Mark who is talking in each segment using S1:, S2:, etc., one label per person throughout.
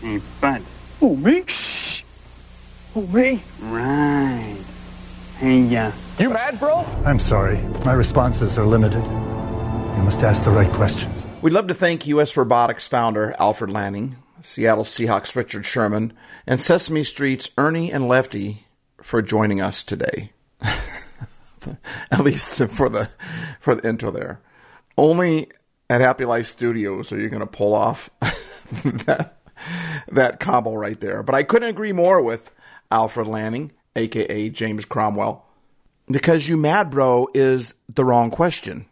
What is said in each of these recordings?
S1: Hey, Bud.
S2: Who, me? Shh. Who, me?
S1: Right. Hey, uh,
S2: You mad, bro?
S3: I'm sorry. My responses are limited. You must ask the right questions.
S4: We'd love to thank U.S. Robotics founder Alfred Lanning, Seattle Seahawks Richard Sherman, and Sesame Street's Ernie and Lefty for joining us today. At least for the for the intro there. Only at Happy Life Studios are you going to pull off that that combo right there. But I couldn't agree more with Alfred Lanning, aka James Cromwell, because you mad bro is the wrong question.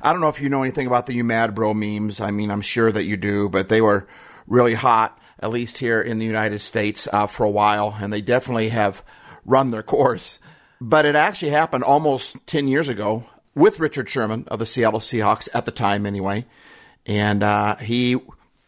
S4: I don't know if you know anything about the You Mad Bro memes. I mean, I'm sure that you do, but they were really hot, at least here in the United States, uh, for a while, and they definitely have run their course. But it actually happened almost 10 years ago with Richard Sherman of the Seattle Seahawks at the time, anyway. And uh, he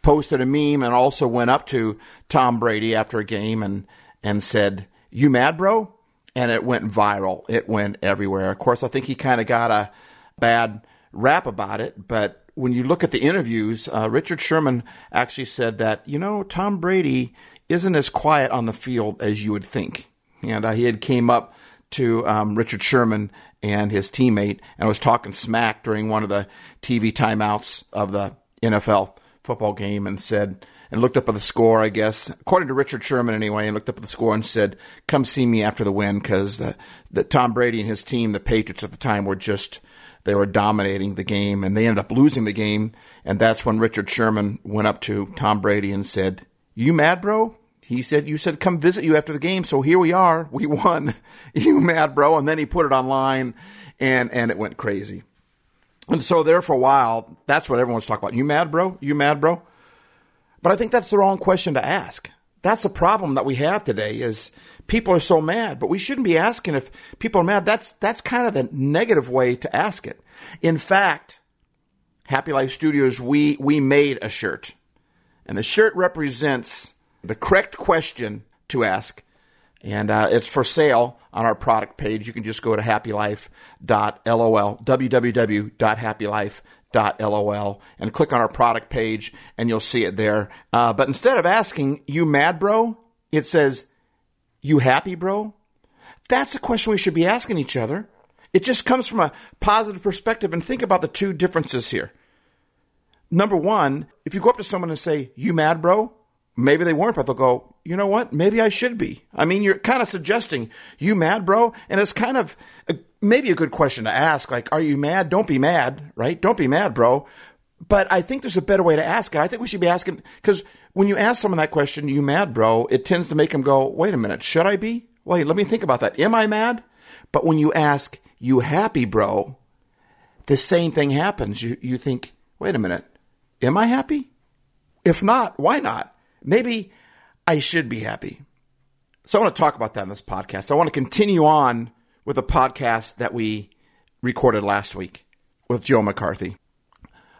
S4: posted a meme and also went up to Tom Brady after a game and, and said, You mad, bro? And it went viral. It went everywhere. Of course, I think he kind of got a bad rap about it, but when you look at the interviews, uh, Richard Sherman actually said that, you know, Tom Brady isn't as quiet on the field as you would think. And uh, he had came up to um, Richard Sherman and his teammate and was talking smack during one of the TV timeouts of the NFL football game and said, and looked up at the score, I guess, according to Richard Sherman anyway, and looked up at the score and said, come see me after the win because the, the Tom Brady and his team, the Patriots at the time, were just they were dominating the game and they ended up losing the game. And that's when Richard Sherman went up to Tom Brady and said, You mad, bro? He said, You said come visit you after the game. So here we are. We won. you mad, bro? And then he put it online and, and it went crazy. And so there for a while, that's what everyone's talking about. You mad, bro? You mad, bro? But I think that's the wrong question to ask. That's the problem that we have today is people are so mad, but we shouldn't be asking if people are mad. That's, that's kind of the negative way to ask it. In fact, Happy Life Studios, we, we made a shirt and the shirt represents the correct question to ask. And uh, it's for sale on our product page. You can just go to happylife.lol, www.happylife.lol, and click on our product page, and you'll see it there. Uh, but instead of asking, you mad, bro? It says, you happy, bro? That's a question we should be asking each other. It just comes from a positive perspective. And think about the two differences here. Number one, if you go up to someone and say, You mad, bro? Maybe they weren't, but they'll go, You know what? Maybe I should be. I mean, you're kind of suggesting, You mad, bro? And it's kind of maybe a good question to ask. Like, Are you mad? Don't be mad, right? Don't be mad, bro. But I think there's a better way to ask it. I think we should be asking, because when you ask someone that question, You mad, bro? It tends to make them go, Wait a minute, should I be? Wait, let me think about that. Am I mad? But when you ask, You happy, bro? The same thing happens. You, you think, Wait a minute. Am I happy? If not, why not? Maybe I should be happy. So I want to talk about that in this podcast. I want to continue on with a podcast that we recorded last week with Joe McCarthy,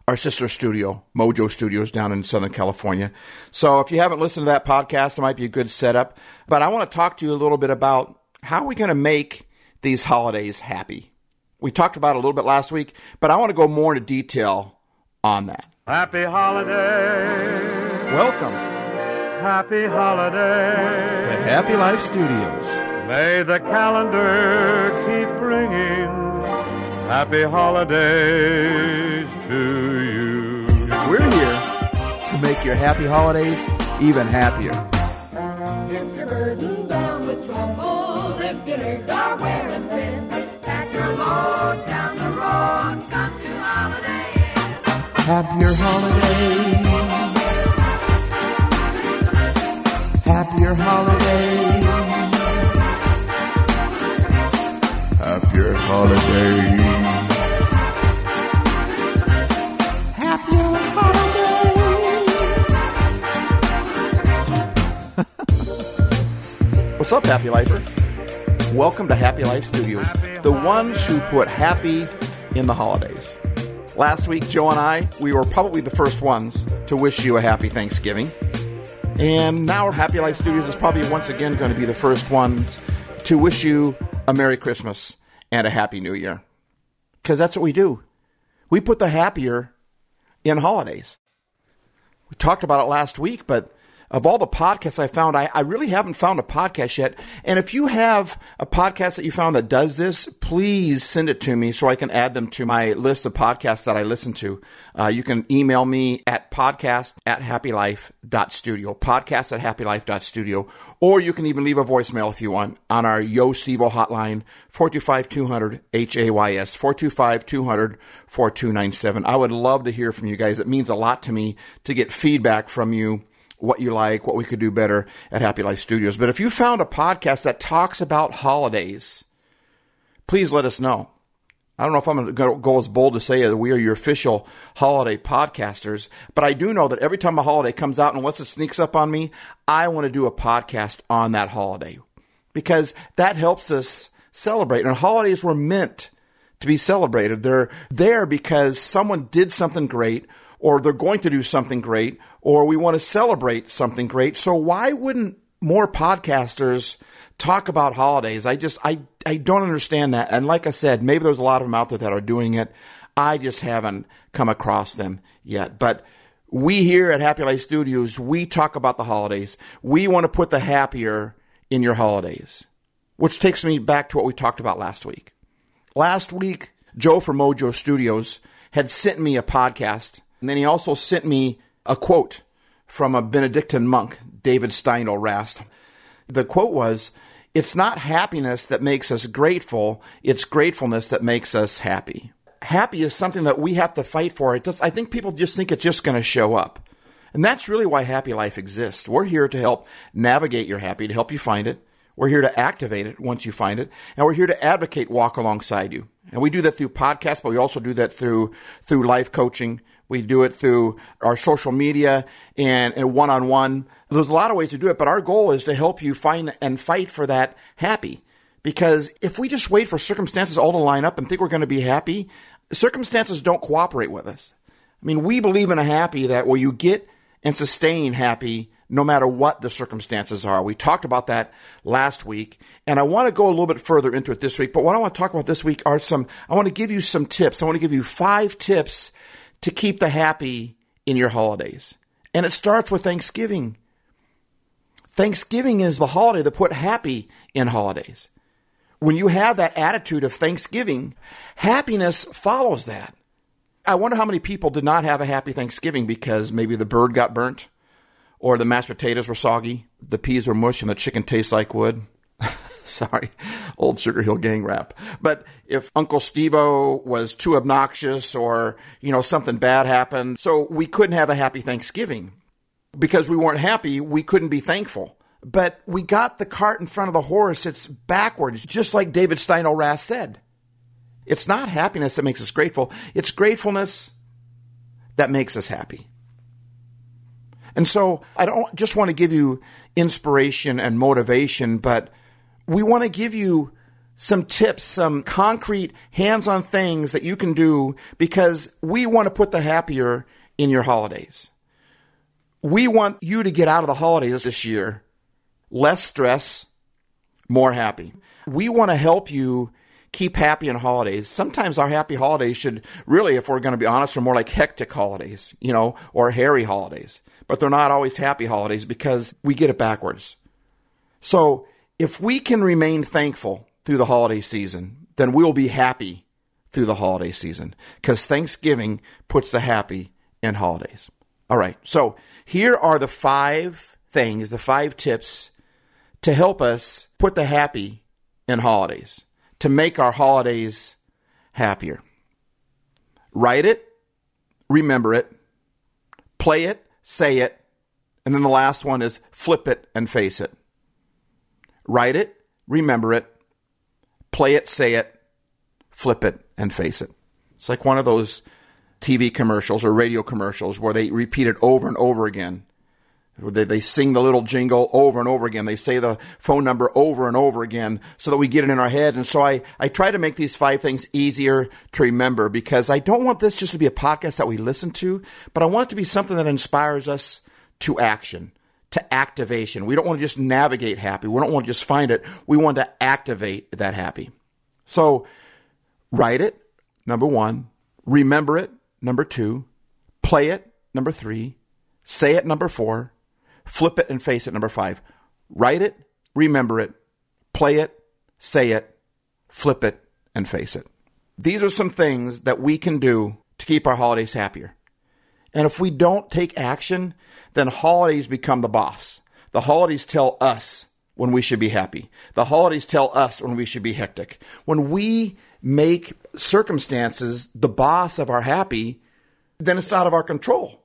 S4: our sister studio, Mojo Studios down in Southern California. So if you haven't listened to that podcast, it might be a good setup. But I want to talk to you a little bit about how are we going to make these holidays happy. We talked about it a little bit last week, but I want to go more into detail on that.
S5: Happy holiday.
S4: Welcome
S5: Happy holiday.
S4: to Happy Life Studios.
S5: May the calendar keep ringing. Happy holidays to you.
S4: We're here to make your happy holidays even happier.
S6: If you're burdened down with trouble, if your nerves are wearing thin, pack your load down the road, come to holiday.
S4: Happier holidays. Holidays. Happier holidays. What's up, Happy Lifer? Welcome to Happy Life Studios, the ones who put happy in the holidays. Last week, Joe and I, we were probably the first ones to wish you a happy Thanksgiving. And now Happy Life Studios is probably once again going to be the first ones to wish you a Merry Christmas and a Happy New Year. Because that's what we do. We put the happier in holidays. We talked about it last week, but of all the podcasts I found, I, I, really haven't found a podcast yet. And if you have a podcast that you found that does this, please send it to me so I can add them to my list of podcasts that I listen to. Uh, you can email me at podcast at happylife.studio, podcast at happylife.studio, or you can even leave a voicemail if you want on our Yo Stevo hotline, 425-200 H-A-Y-S, 425-200 4297. I would love to hear from you guys. It means a lot to me to get feedback from you what you like, what we could do better at Happy Life Studios. But if you found a podcast that talks about holidays, please let us know. I don't know if I'm going to go as bold to say that we are your official holiday podcasters, but I do know that every time a holiday comes out and once it sneaks up on me, I want to do a podcast on that holiday because that helps us celebrate. And holidays were meant to be celebrated. They're there because someone did something great or they're going to do something great, or we want to celebrate something great. So why wouldn't more podcasters talk about holidays? I just, I, I don't understand that. And like I said, maybe there's a lot of them out there that are doing it. I just haven't come across them yet. But we here at Happy Life Studios, we talk about the holidays. We want to put the happier in your holidays, which takes me back to what we talked about last week. Last week, Joe from Mojo Studios had sent me a podcast and then he also sent me a quote from a Benedictine monk, David Steindl Rast. The quote was, It's not happiness that makes us grateful, it's gratefulness that makes us happy. Happy is something that we have to fight for. It does, I think people just think it's just going to show up. And that's really why Happy Life exists. We're here to help navigate your happy, to help you find it. We're here to activate it once you find it. And we're here to advocate, walk alongside you. And we do that through podcasts, but we also do that through, through life coaching. We do it through our social media and, and one-on-one. There's a lot of ways to do it, but our goal is to help you find and fight for that happy. Because if we just wait for circumstances all to line up and think we're going to be happy, circumstances don't cooperate with us. I mean, we believe in a happy that where you get and sustain happy no matter what the circumstances are. We talked about that last week, and I want to go a little bit further into it this week. But what I want to talk about this week are some, I want to give you some tips. I want to give you five tips to keep the happy in your holidays. And it starts with Thanksgiving. Thanksgiving is the holiday that put happy in holidays. When you have that attitude of Thanksgiving, happiness follows that. I wonder how many people did not have a happy Thanksgiving because maybe the bird got burnt, or the mashed potatoes were soggy, the peas were mush, and the chicken tastes like wood. Sorry, old Sugar Hill Gang rap. But if Uncle Stevo was too obnoxious or, you know, something bad happened, so we couldn't have a happy Thanksgiving. Because we weren't happy, we couldn't be thankful. But we got the cart in front of the horse. It's backwards, just like David Steindl Rast said. It's not happiness that makes us grateful. It's gratefulness that makes us happy. And so I don't just want to give you inspiration and motivation, but we want to give you some tips, some concrete hands on things that you can do because we want to put the happier in your holidays. We want you to get out of the holidays this year less stress, more happy. We want to help you keep happy in holidays. Sometimes our happy holidays should really, if we're going to be honest, are more like hectic holidays, you know, or hairy holidays. But they're not always happy holidays because we get it backwards. So if we can remain thankful through the holiday season, then we'll be happy through the holiday season because Thanksgiving puts the happy in holidays. All right. So here are the five things, the five tips to help us put the happy in holidays, to make our holidays happier. Write it, remember it, play it, say it, and then the last one is flip it and face it. Write it, remember it, play it, say it, flip it, and face it. It's like one of those TV commercials or radio commercials where they repeat it over and over again. They, they sing the little jingle over and over again. They say the phone number over and over again so that we get it in our head. And so I, I try to make these five things easier to remember because I don't want this just to be a podcast that we listen to, but I want it to be something that inspires us to action to activation. We don't want to just navigate happy. We don't want to just find it. We want to activate that happy. So write it, number one. Remember it, number two. Play it, number three. Say it, number four. Flip it and face it, number five. Write it, remember it, play it, say it, flip it, and face it. These are some things that we can do to keep our holidays happier. And if we don't take action, then holidays become the boss. The holidays tell us when we should be happy. The holidays tell us when we should be hectic. When we make circumstances the boss of our happy, then it's out of our control.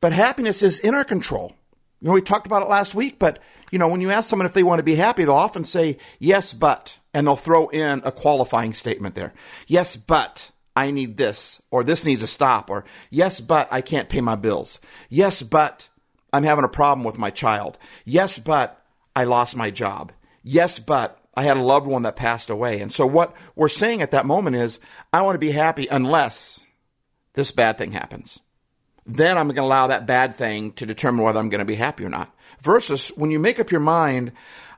S4: But happiness is in our control. You know, we talked about it last week, but you know, when you ask someone if they want to be happy, they'll often say, yes, but, and they'll throw in a qualifying statement there. Yes, but I need this, or this needs to stop, or yes, but I can't pay my bills. Yes, but I'm having a problem with my child. Yes, but I lost my job. Yes, but I had a loved one that passed away. And so what we're saying at that moment is, I want to be happy unless this bad thing happens. Then I'm going to allow that bad thing to determine whether I'm going to be happy or not. Versus when you make up your mind,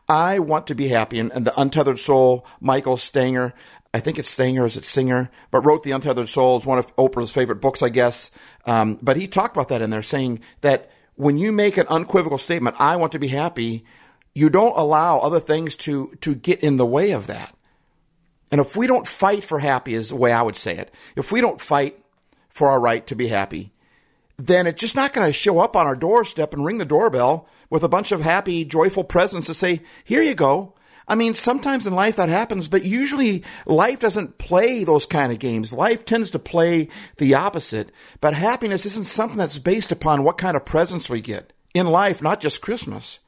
S4: I want to be happy. And, and the Untethered Soul, Michael Stanger, I think it's Stanger, is it Singer, but wrote The Untethered Soul. It's one of Oprah's favorite books, I guess. Um, but he talked about that in there, saying that when you make an unequivocal statement, I want to be happy, you don't allow other things to, to get in the way of that. And if we don't fight for happy, is the way I would say it. If we don't fight for our right to be happy, then it's just not going to show up on our doorstep and ring the doorbell with a bunch of happy, joyful presents to say, here you go. I mean, sometimes in life that happens, but usually life doesn't play those kind of games. Life tends to play the opposite. But happiness isn't something that's based upon what kind of presents we get in life, not just Christmas,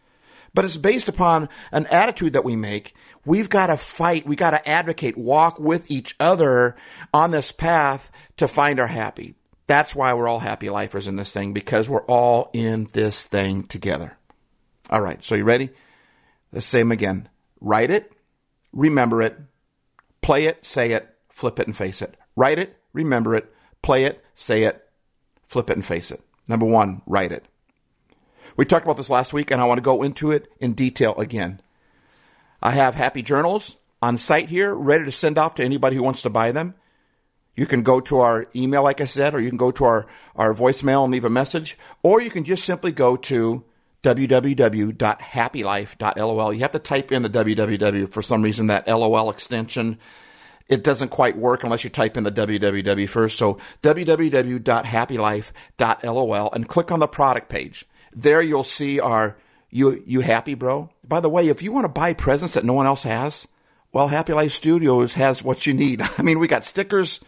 S4: but it's based upon an attitude that we make. We've got to fight. We got to advocate, walk with each other on this path to find our happy. That's why we're all happy lifers in this thing because we're all in this thing together. All right, so you ready? Let's say them again. Write it, remember it, play it, say it, flip it, and face it. Write it, remember it, play it, say it, flip it, and face it. Number one, write it. We talked about this last week, and I want to go into it in detail again. I have happy journals on site here, ready to send off to anybody who wants to buy them. You can go to our email, like I said, or you can go to our, our voicemail and leave a message, or you can just simply go to www.happylife.lol. You have to type in the www for some reason, that LOL extension. It doesn't quite work unless you type in the www first. So www.happylife.lol and click on the product page. There you'll see our you you happy bro. By the way, if you want to buy presents that no one else has, well, Happy Life Studios has what you need. I mean, we got stickers,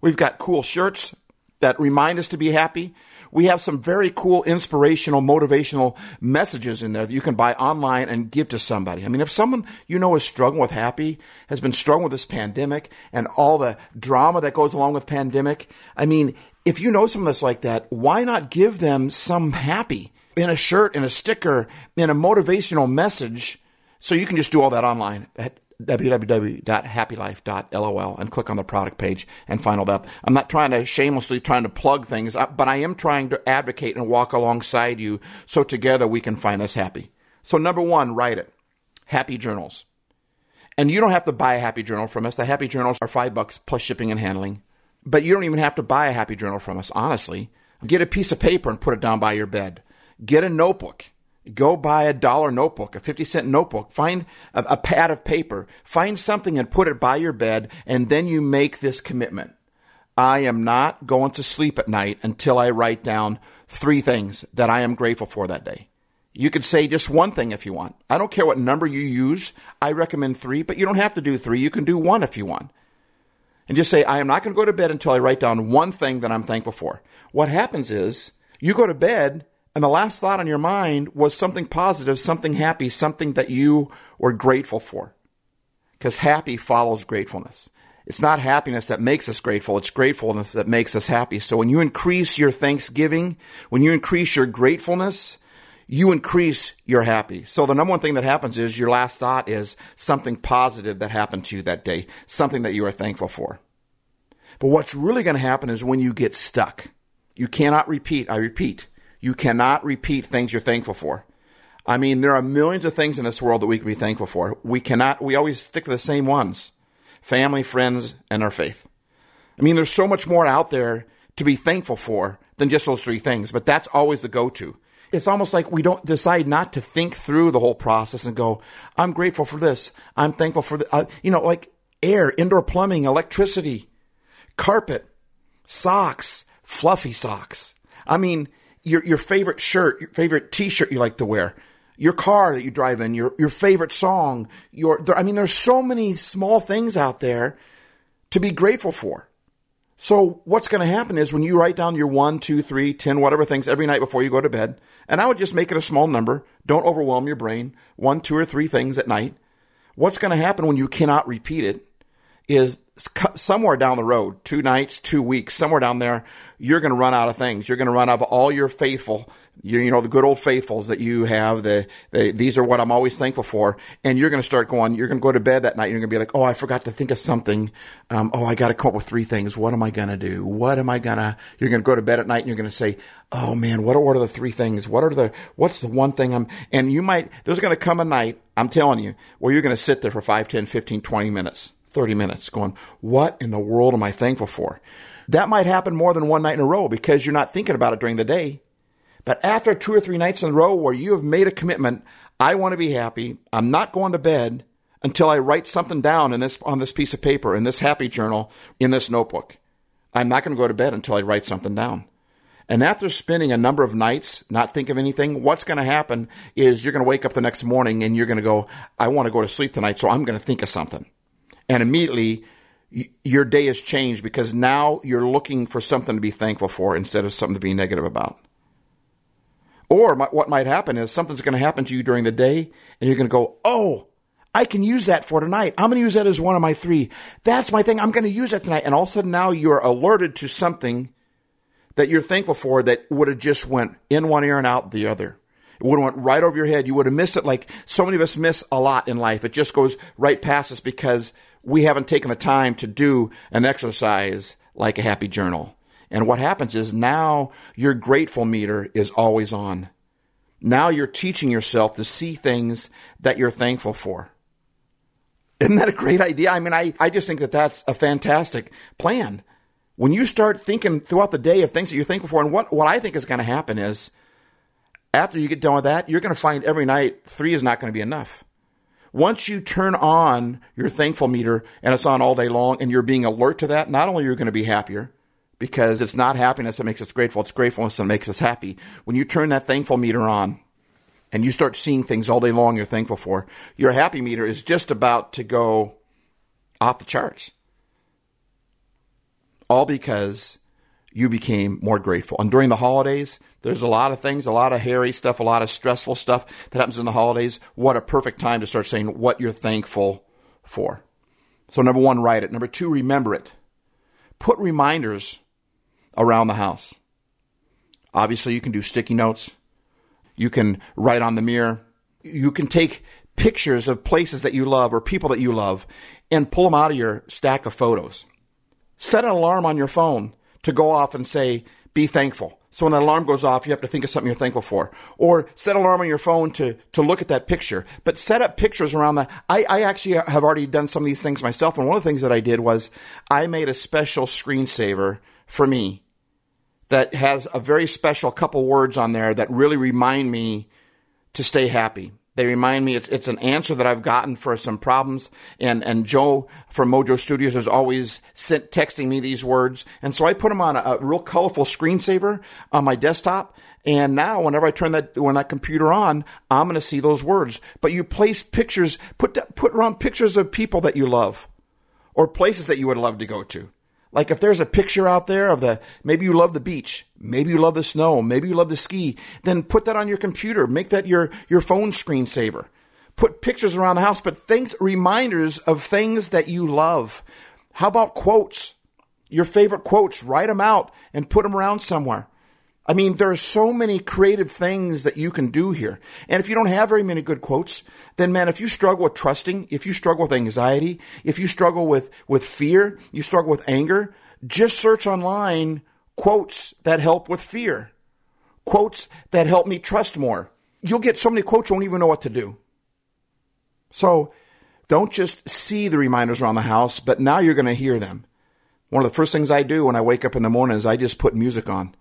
S4: we've got cool shirts that remind us to be happy. We have some very cool, inspirational, motivational messages in there that you can buy online and give to somebody. I mean, if someone you know is struggling with happy, has been struggling with this pandemic and all the drama that goes along with pandemic, I mean, if you know someone that's like that, why not give them some happy in a shirt, in a sticker, in a motivational message? So you can just do all that online at www.happylife.lol and click on the product page and find all that. I'm not trying to shamelessly trying to plug things, uh, but I am trying to advocate and walk alongside you so together we can find this happy. So number one, write it. Happy journals. And you don't have to buy a happy journal from us. The happy journals are five bucks plus shipping and handling. But you don't even have to buy a happy journal from us, honestly. Get a piece of paper and put it down by your bed. Get a notebook Go buy a dollar notebook, a 50 cent notebook. Find a, a, pad of paper. Find something and put it by your bed, and then you make this commitment. I am not going to sleep at night until I write down three things that I am grateful for that day. You could say just one thing if you want. I don't care what number you use. I recommend three, but you don't have to do three. You can do one if you want. And just say, I am not going to go to bed until I write down one thing that I'm thankful for. What happens is you go to bed and the last thought on your mind was something positive, something happy, something that you were grateful for. Because happy follows gratefulness. It's not happiness that makes us grateful, it's gratefulness that makes us happy. So when you increase your thanksgiving, when you increase your gratefulness, you increase your happy. So the number one thing that happens is your last thought is something positive that happened to you that day, something that you are thankful for. But what's really going to happen is when you get stuck, you cannot repeat, I repeat, You cannot repeat things you're thankful for. I mean, there are millions of things in this world that we can be thankful for. We cannot, we always stick to the same ones family, friends, and our faith. I mean, there's so much more out there to be thankful for than just those three things, but that's always the go to. It's almost like we don't decide not to think through the whole process and go, I'm grateful for this. I'm thankful for the, uh, you know, like air, indoor plumbing, electricity, carpet, socks, fluffy socks. I mean, your, your favorite shirt, your favorite t-shirt you like to wear, your car that you drive in, your, your favorite song, your, there, I mean, there's so many small things out there to be grateful for. So what's going to happen is when you write down your one, two, three, ten, whatever things every night before you go to bed, and I would just make it a small number. Don't overwhelm your brain. One, two, or three things at night. What's going to happen when you cannot repeat it is somewhere down the road, two nights, two weeks, somewhere down there, you're going to run out of things. You're going to run out of all your faithful you, you know, the good old faithfuls that you have, the, the, these are what I'm always thankful for. And you're going to start going, you're going to go to bed that night. You're going to be like, oh, I forgot to think of something. Um, oh, I got to come up with three things. What am I going to do? What am I going to, you're going to go to bed at night and you're going to say, oh man, what are, what are the three things? What are the, what's the one thing I'm, and you might, there's going to come a night, I'm telling you, where you're going to sit there for 5, 10, 15, 20 minutes, 30 minutes going, what in the world am I thankful for? That might happen more than one night in a row because you're not thinking about it during the day. But after two or three nights in a row where you have made a commitment, I want to be happy. I'm not going to bed until I write something down in this on this piece of paper in this happy journal in this notebook. I'm not going to go to bed until I write something down. And after spending a number of nights not think of anything, what's going to happen is you're going to wake up the next morning and you're going to go, I want to go to sleep tonight, so I'm going to think of something. And immediately your day has changed because now you're looking for something to be thankful for instead of something to be negative about. Or what might happen is something's going to happen to you during the day and you're going to go, Oh, I can use that for tonight. I'm going to use that as one of my three. That's my thing. I'm going to use that tonight. And all of a sudden now you're alerted to something that you're thankful for that would have just went in one ear and out the other. It would have went right over your head. You would have missed it like so many of us miss a lot in life. It just goes right past us because we haven't taken the time to do an exercise like a happy journal. And what happens is now your grateful meter is always on. Now you're teaching yourself to see things that you're thankful for. Isn't that a great idea? I mean, I, I just think that that's a fantastic plan. When you start thinking throughout the day of things that you're thankful for, and what, what I think is going to happen is after you get done with that, you're going to find every night three is not going to be enough. Once you turn on your thankful meter and it's on all day long and you're being alert to that, not only are you going to be happier, because it's not happiness that makes us grateful. It's gratefulness that makes us happy. When you turn that thankful meter on and you start seeing things all day long you're thankful for, your happy meter is just about to go off the charts. All because you became more grateful. And during the holidays, there's a lot of things, a lot of hairy stuff, a lot of stressful stuff that happens in the holidays. What a perfect time to start saying what you're thankful for. So, number one, write it. Number two, remember it. Put reminders around the house. Obviously, you can do sticky notes. You can write on the mirror. You can take pictures of places that you love or people that you love and pull them out of your stack of photos. Set an alarm on your phone to go off and say, be thankful. So when that alarm goes off, you have to think of something you're thankful for. Or set an alarm on your phone to, to look at that picture. But set up pictures around that. I, I actually have already done some of these things myself. And one of the things that I did was I made a special screensaver for me that has a very special couple words on there that really remind me to stay happy. They remind me it's it's an answer that I've gotten for some problems, and and Joe from Mojo Studios is always sent texting me these words, and so I put them on a, a real colorful screensaver on my desktop. And now, whenever I turn that when that computer on, I'm going to see those words. But you place pictures, put put around pictures of people that you love, or places that you would love to go to. Like if there's a picture out there of the, maybe you love the beach, maybe you love the snow, maybe you love the ski, then put that on your computer. Make that your, your phone screensaver. Put pictures around the house, but things, reminders of things that you love. How about quotes? Your favorite quotes, write them out and put them around somewhere. I mean, there are so many creative things that you can do here. And if you don't have very many good quotes, then man, if you struggle with trusting, if you struggle with anxiety, if you struggle with, with fear, you struggle with anger, just search online quotes that help with fear. quotes that help me trust more. You'll get so many quotes you won't even know what to do. So don't just see the reminders around the house, but now you're going to hear them. One of the first things I do when I wake up in the morning is I just put music on.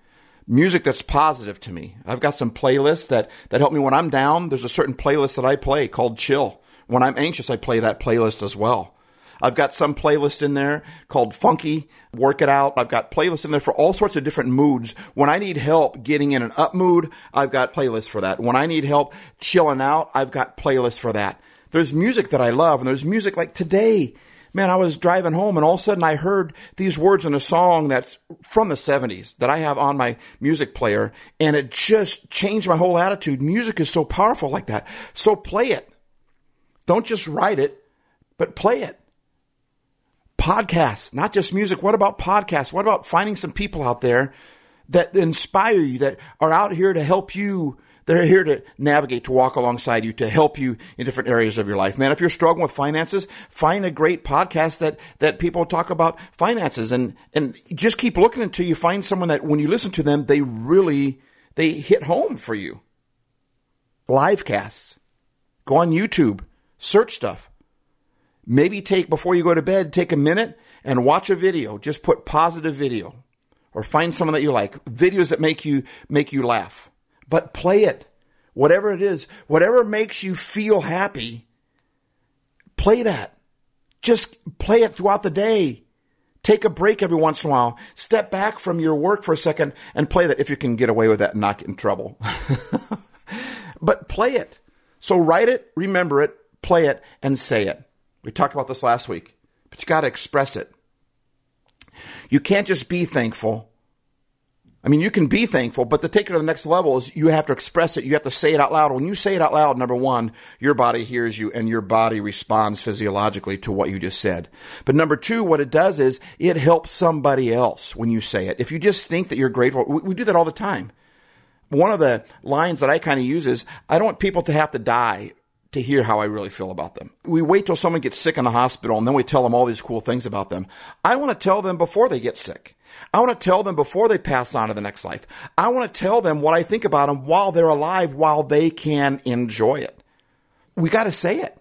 S4: Music that's positive to me. I've got some playlists that, that help me when I'm down. There's a certain playlist that I play called Chill. When I'm anxious, I play that playlist as well. I've got some playlist in there called Funky, Work It Out. I've got playlists in there for all sorts of different moods. When I need help getting in an up mood, I've got playlists for that. When I need help chilling out, I've got playlists for that. There's music that I love, and there's music like today. Man, I was driving home and all of a sudden I heard these words in a song that's from the 70s that I have on my music player, and it just changed my whole attitude. Music is so powerful like that. So play it. Don't just write it, but play it. Podcasts, not just music. What about podcasts? What about finding some people out there that inspire you, that are out here to help you they're here to navigate, to walk alongside you, to help you in different areas of your life. Man, if you're struggling with finances, find a great podcast that, that people talk about finances and, and just keep looking until you find someone that when you listen to them, they really, they hit home for you. Live casts. Go on YouTube, search stuff. Maybe take, before you go to bed, take a minute and watch a video. Just put positive video or find someone that you like. Videos that make you, make you laugh but play it. Whatever it is, whatever makes you feel happy, play that. Just play it throughout the day. Take a break every once in a while. Step back from your work for a second and play that if you can get away with that and not get in trouble. but play it. So write it, remember it, play it, and say it. We talked about this last week, but you got to express it. You can't just be thankful. I mean, you can be thankful, but to take it to the next level is you have to express it. You have to say it out loud. When you say it out loud, number one, your body hears you and your body responds physiologically to what you just said. But number two, what it does is it helps somebody else when you say it. If you just think that you're grateful, we, we do that all the time. One of the lines that I kind of use is, I don't want people to have to die to hear how I really feel about them. We wait till someone gets sick in the hospital and then we tell them all these cool things about them. I want to tell them before they get sick. I want to tell them before they pass on to the next life. I want to tell them what I think about them while they're alive, while they can enjoy it. We got to say it.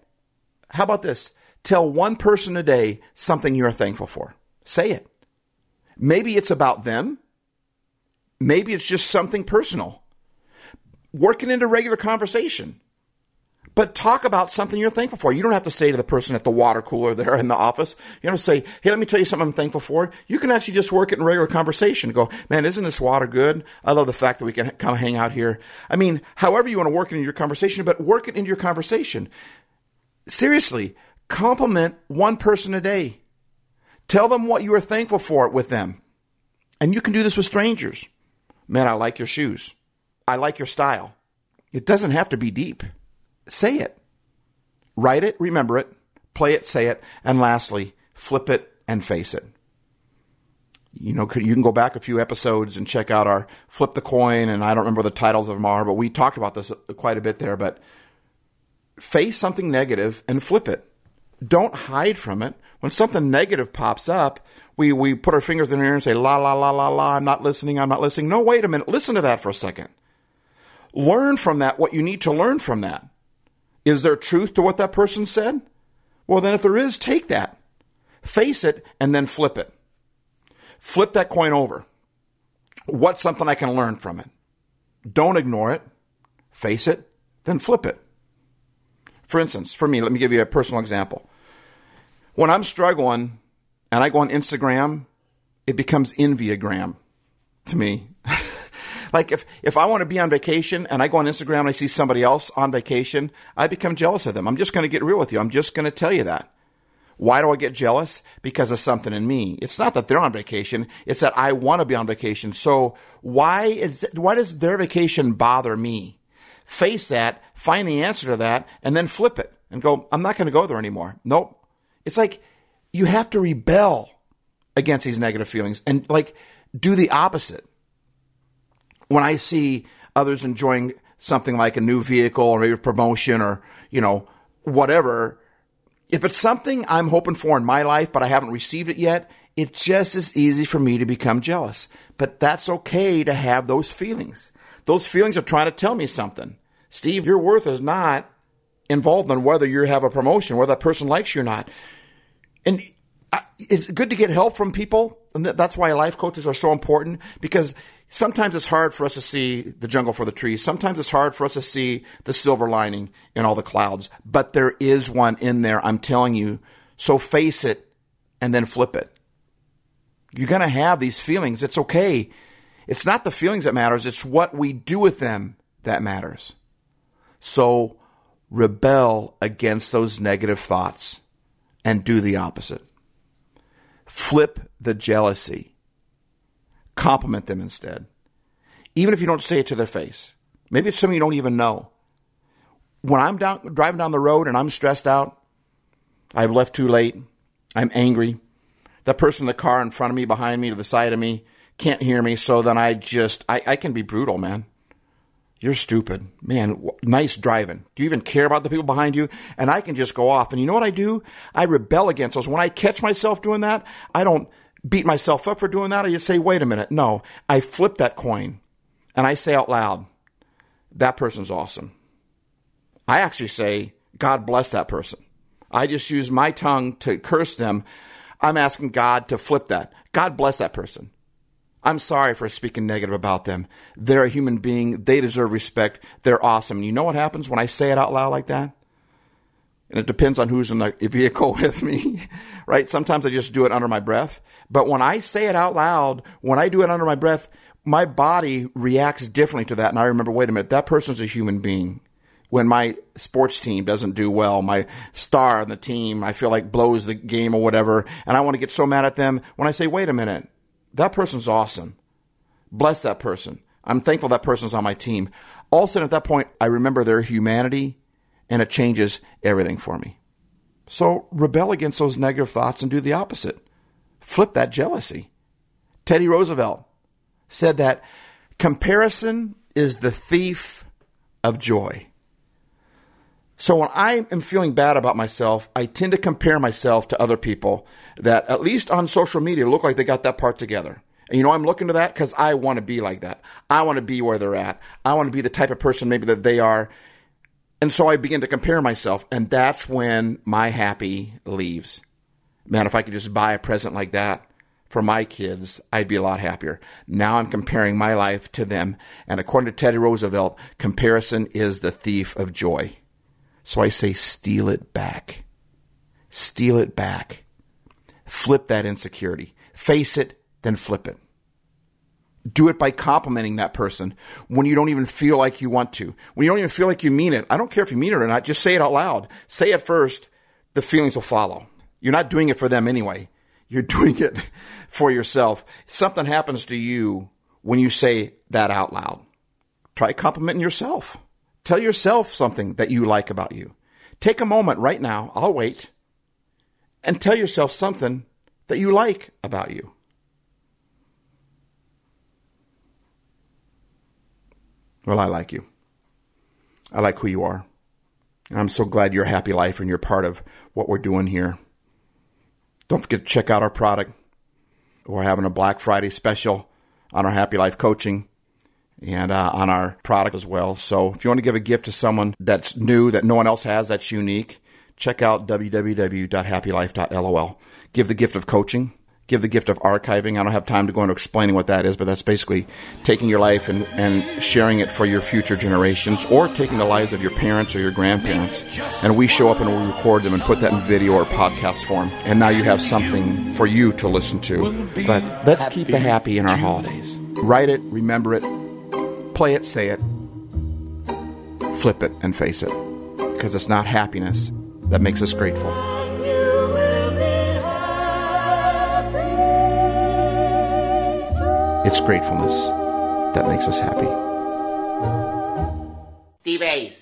S4: How about this? Tell one person a day something you're thankful for. Say it. Maybe it's about them. Maybe it's just something personal. Work it into regular conversation. But talk about something you're thankful for. You don't have to say to the person at the water cooler there in the office, you don't say, hey, let me tell you something I'm thankful for. You can actually just work it in regular conversation. Go, man, isn't this water good? I love the fact that we can come hang out here. I mean, however you want to work it in your conversation, but work it into your conversation. Seriously, compliment one person a day. Tell them what you are thankful for with them. And you can do this with strangers. Man, I like your shoes. I like your style. It doesn't have to be deep say it. Write it, remember it, play it, say it, and lastly, flip it and face it. You know, you can go back a few episodes and check out our flip the coin, and I don't remember the titles of them are, but we talked about this uh, quite a bit there. But face something negative and flip it. Don't hide from it. When something negative pops up, we, we put our fingers in the air and say, la, la, la, la, la, I'm not listening, I'm not listening. No, wait a minute. Listen to that for a second. Learn from that what you need to learn from that. Is there truth to what that person said? Well, then if there is, take that. Face it and then flip it. Flip that coin over. What's something I can learn from it? Don't ignore it. Face it, then flip it. For instance, for me, let me give you a personal example. When I'm struggling and I go on Instagram, it becomes envyagram to me. Like if, if I want to be on vacation and I go on Instagram and I see somebody else on vacation, I become jealous of them. I'm just going to get real with you. I'm just going to tell you that. Why do I get jealous? Because of something in me. It's not that they're on vacation. It's that I want to be on vacation. So why is, why does their vacation bother me? Face that, find the answer to that, and then flip it and go, I'm not going to go there anymore. Nope. It's like you have to rebel against these negative feelings and like do the opposite when I see others enjoying something like a new vehicle or maybe a promotion or, you know, whatever, if it's something I'm hoping for in my life, but I haven't received it yet, it's just as easy for me to become jealous. But that's okay to have those feelings. Those feelings are trying to tell me something. Steve, your worth is not involved in whether you have a promotion, whether that person likes you or not. And it's good to get help from people. And that's why life coaches are so important because sometimes it's hard for us to see the jungle for the trees. Sometimes it's hard for us to see the silver lining in all the clouds, but there is one in there. I'm telling you. So face it and then flip it. You're going to have these feelings. It's okay. It's not the feelings that matters. It's what we do with them that matters. So rebel against those negative thoughts and do the opposite. Flip the jealousy. Compliment them instead. Even if you don't say it to their face. Maybe it's someone you don't even know. When I'm down, driving down the road and I'm stressed out, I've left too late, I'm angry, that person in the car in front of me, behind me, to the side of me can't hear me, so then I just, I, I can be brutal, man. You're stupid. Man, nice driving. Do you even care about the people behind you? And I can just go off. And you know what I do? I rebel against those. When I catch myself doing that, I don't beat myself up for doing that. I just say, wait a minute. No, I flip that coin and I say out loud, that person's awesome. I actually say, God bless that person. I just use my tongue to curse them. I'm asking God to flip that. God bless that person. I'm sorry for speaking negative about them. They're a human being. They deserve respect. They're awesome. You know what happens when I say it out loud like that? And it depends on who's in the vehicle with me, right? Sometimes I just do it under my breath. But when I say it out loud, when I do it under my breath, my body reacts differently to that. And I remember, wait a minute, that person's a human being. When my sports team doesn't do well, my star on the team, I feel like blows the game or whatever, and I want to get so mad at them. When I say, wait a minute, that person's awesome. Bless that person. I'm thankful that person's on my team. All of a sudden, at that point, I remember their humanity and it changes everything for me. So rebel against those negative thoughts and do the opposite. Flip that jealousy. Teddy Roosevelt said that comparison is the thief of joy. So when I am feeling bad about myself, I tend to compare myself to other people that, at least on social media, look like they got that part together. And you know, I'm looking to that because I want to be like that. I want to be where they're at. I want to be the type of person maybe that they are. And so I begin to compare myself, and that's when my happy leaves. Man, if I could just buy a present like that for my kids, I'd be a lot happier. Now I'm comparing my life to them. And according to Teddy Roosevelt, comparison is the thief of joy. So I say, steal it back. Steal it back. Flip that insecurity. Face it, then flip it. Do it by complimenting that person when you don't even feel like you want to. When you don't even feel like you mean it. I don't care if you mean it or not. Just say it out loud. Say it first. The feelings will follow. You're not doing it for them anyway. You're doing it for yourself. Something happens to you when you say that out loud. Try complimenting yourself. Tell yourself something that you like about you. Take a moment right now. I'll wait. And tell yourself something that you like about you. Well, I like you. I like who you are. And I'm so glad you're a happy life and you're part of what we're doing here. Don't forget to check out our product. We're having a Black Friday special on our Happy Life coaching and uh, on our product as well. So if you want to give a gift to someone that's new, that no one else has, that's unique, check out www.happylife.lol. Give the gift of coaching. Give the gift of archiving. I don't have time to go into explaining what that is, but that's basically taking your life and, and sharing it for your future generations or taking the lives of your parents or your grandparents. And we show up and we record them and put that in video or podcast form. And now you have something for you to listen to. But let's keep the happy in our holidays. Write it, remember it, play it, say it, flip it, and face it. Because it's not happiness that makes us grateful. It's gratefulness that makes us happy.
S7: Steve.